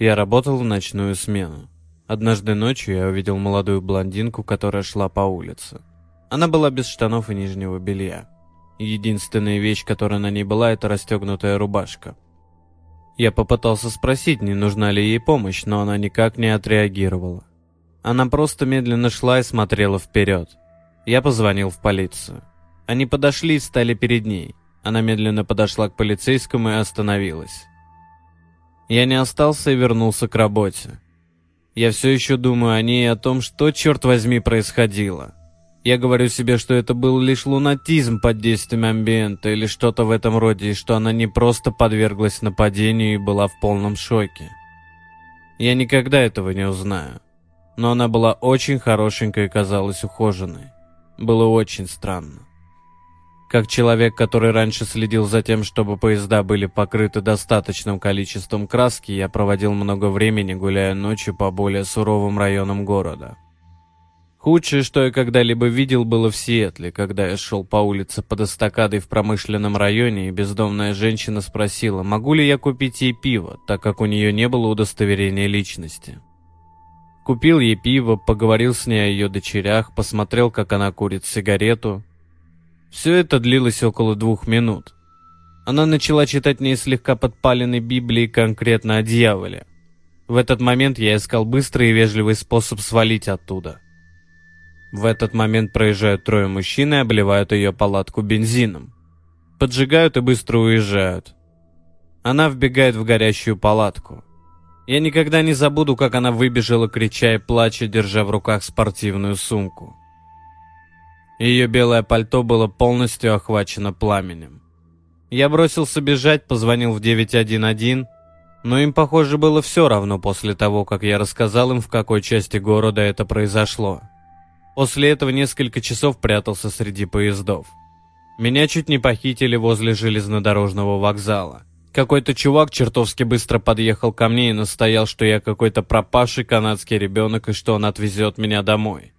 Я работал в ночную смену. Однажды ночью я увидел молодую блондинку, которая шла по улице. Она была без штанов и нижнего белья. Единственная вещь, которая на ней была, это расстегнутая рубашка. Я попытался спросить, не нужна ли ей помощь, но она никак не отреагировала. Она просто медленно шла и смотрела вперед. Я позвонил в полицию. Они подошли и стали перед ней. Она медленно подошла к полицейскому и остановилась. Я не остался и вернулся к работе. Я все еще думаю о ней и о том, что, черт возьми, происходило. Я говорю себе, что это был лишь лунатизм под действием амбиента или что-то в этом роде, и что она не просто подверглась нападению и была в полном шоке. Я никогда этого не узнаю. Но она была очень хорошенькой и казалась ухоженной. Было очень странно. Как человек, который раньше следил за тем, чтобы поезда были покрыты достаточным количеством краски, я проводил много времени, гуляя ночью по более суровым районам города. Худшее, что я когда-либо видел, было в Сиэтле, когда я шел по улице под эстакадой в промышленном районе, и бездомная женщина спросила, могу ли я купить ей пиво, так как у нее не было удостоверения личности. Купил ей пиво, поговорил с ней о ее дочерях, посмотрел, как она курит сигарету. Все это длилось около двух минут. Она начала читать мне слегка подпаленной Библии конкретно о дьяволе. В этот момент я искал быстрый и вежливый способ свалить оттуда – в этот момент проезжают трое мужчин и обливают ее палатку бензином. Поджигают и быстро уезжают. Она вбегает в горящую палатку. Я никогда не забуду, как она выбежала, крича и плача, держа в руках спортивную сумку. Ее белое пальто было полностью охвачено пламенем. Я бросился бежать, позвонил в 911, но им, похоже, было все равно после того, как я рассказал им, в какой части города это произошло. После этого несколько часов прятался среди поездов. Меня чуть не похитили возле железнодорожного вокзала. Какой-то чувак чертовски быстро подъехал ко мне и настоял, что я какой-то пропавший канадский ребенок и что он отвезет меня домой.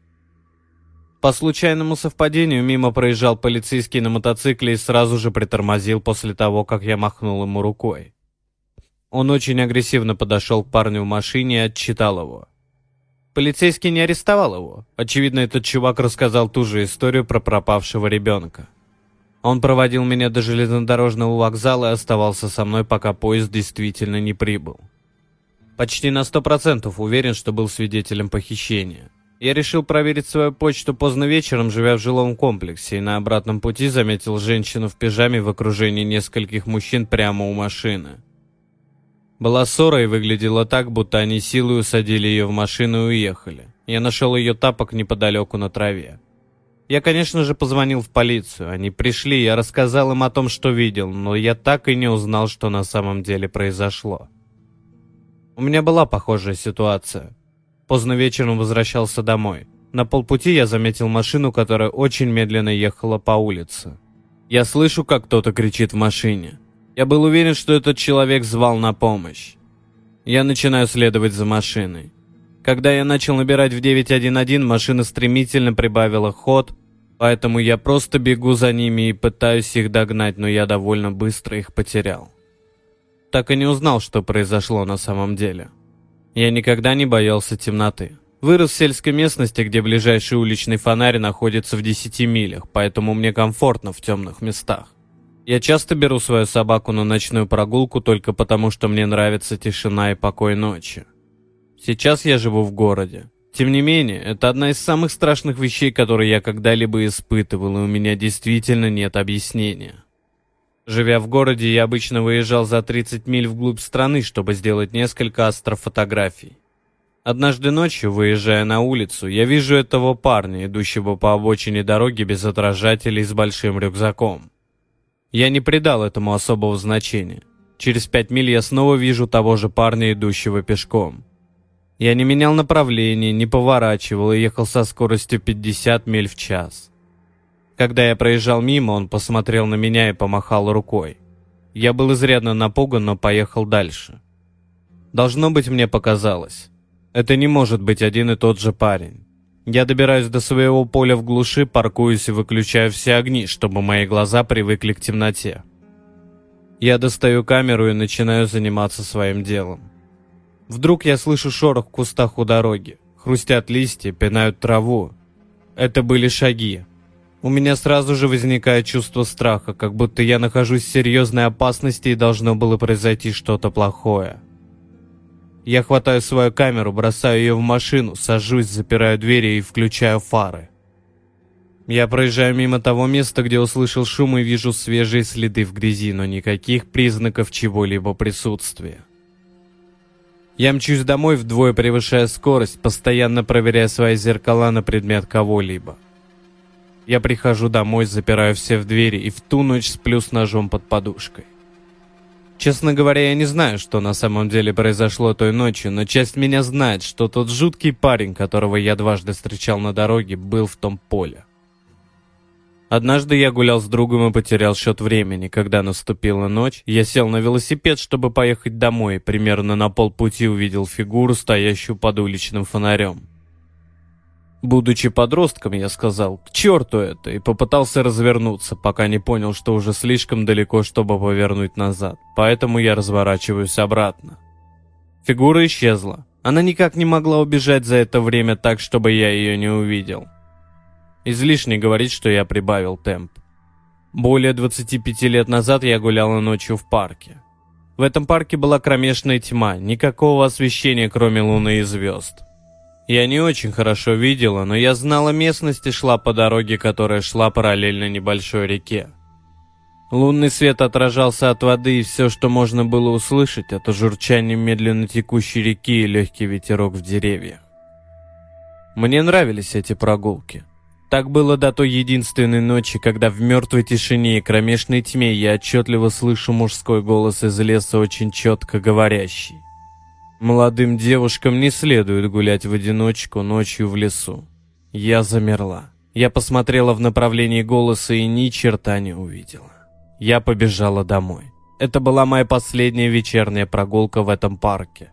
По случайному совпадению мимо проезжал полицейский на мотоцикле и сразу же притормозил после того, как я махнул ему рукой. Он очень агрессивно подошел к парню в машине и отчитал его. Полицейский не арестовал его. Очевидно, этот чувак рассказал ту же историю про пропавшего ребенка. Он проводил меня до железнодорожного вокзала и оставался со мной, пока поезд действительно не прибыл. Почти на сто процентов уверен, что был свидетелем похищения. Я решил проверить свою почту поздно вечером, живя в жилом комплексе, и на обратном пути заметил женщину в пижаме в окружении нескольких мужчин прямо у машины. Была ссора и выглядела так, будто они силой усадили ее в машину и уехали. Я нашел ее тапок неподалеку на траве. Я, конечно же, позвонил в полицию. Они пришли, я рассказал им о том, что видел, но я так и не узнал, что на самом деле произошло. У меня была похожая ситуация. Поздно вечером возвращался домой. На полпути я заметил машину, которая очень медленно ехала по улице. Я слышу, как кто-то кричит в машине. Я был уверен, что этот человек звал на помощь. Я начинаю следовать за машиной. Когда я начал набирать в 911, машина стремительно прибавила ход, поэтому я просто бегу за ними и пытаюсь их догнать, но я довольно быстро их потерял. Так и не узнал, что произошло на самом деле. Я никогда не боялся темноты. Вырос в сельской местности, где ближайший уличный фонарь находится в 10 милях, поэтому мне комфортно в темных местах. Я часто беру свою собаку на ночную прогулку только потому, что мне нравится тишина и покой ночи. Сейчас я живу в городе. Тем не менее, это одна из самых страшных вещей, которые я когда-либо испытывал, и у меня действительно нет объяснения. Живя в городе, я обычно выезжал за 30 миль вглубь страны, чтобы сделать несколько астрофотографий. Однажды ночью, выезжая на улицу, я вижу этого парня, идущего по обочине дороги без отражателей с большим рюкзаком. Я не придал этому особого значения. Через пять миль я снова вижу того же парня, идущего пешком. Я не менял направление, не поворачивал и ехал со скоростью 50 миль в час. Когда я проезжал мимо, он посмотрел на меня и помахал рукой. Я был изрядно напуган, но поехал дальше. Должно быть, мне показалось. Это не может быть один и тот же парень. Я добираюсь до своего поля в глуши, паркуюсь и выключаю все огни, чтобы мои глаза привыкли к темноте. Я достаю камеру и начинаю заниматься своим делом. Вдруг я слышу шорох в кустах у дороги. Хрустят листья, пинают траву. Это были шаги. У меня сразу же возникает чувство страха, как будто я нахожусь в серьезной опасности и должно было произойти что-то плохое. Я хватаю свою камеру, бросаю ее в машину, сажусь, запираю двери и включаю фары. Я проезжаю мимо того места, где услышал шум и вижу свежие следы в грязи, но никаких признаков чего-либо присутствия. Я мчусь домой, вдвое превышая скорость, постоянно проверяя свои зеркала на предмет кого-либо. Я прихожу домой, запираю все в двери и в ту ночь сплю с ножом под подушкой. Честно говоря, я не знаю, что на самом деле произошло той ночью, но часть меня знает, что тот жуткий парень, которого я дважды встречал на дороге, был в том поле. Однажды я гулял с другом и потерял счет времени. Когда наступила ночь, я сел на велосипед, чтобы поехать домой, примерно на полпути увидел фигуру, стоящую под уличным фонарем. Будучи подростком, я сказал «к черту это» и попытался развернуться, пока не понял, что уже слишком далеко, чтобы повернуть назад. Поэтому я разворачиваюсь обратно. Фигура исчезла. Она никак не могла убежать за это время так, чтобы я ее не увидел. Излишне говорить, что я прибавил темп. Более 25 лет назад я гуляла ночью в парке. В этом парке была кромешная тьма, никакого освещения, кроме луны и звезд. Я не очень хорошо видела, но я знала местность и шла по дороге, которая шла параллельно небольшой реке. Лунный свет отражался от воды, и все, что можно было услышать, это журчание медленно текущей реки и легкий ветерок в деревьях. Мне нравились эти прогулки. Так было до той единственной ночи, когда в мертвой тишине и кромешной тьме я отчетливо слышу мужской голос из леса, очень четко говорящий. Молодым девушкам не следует гулять в одиночку ночью в лесу. Я замерла. Я посмотрела в направлении голоса и ни черта не увидела. Я побежала домой. Это была моя последняя вечерняя прогулка в этом парке.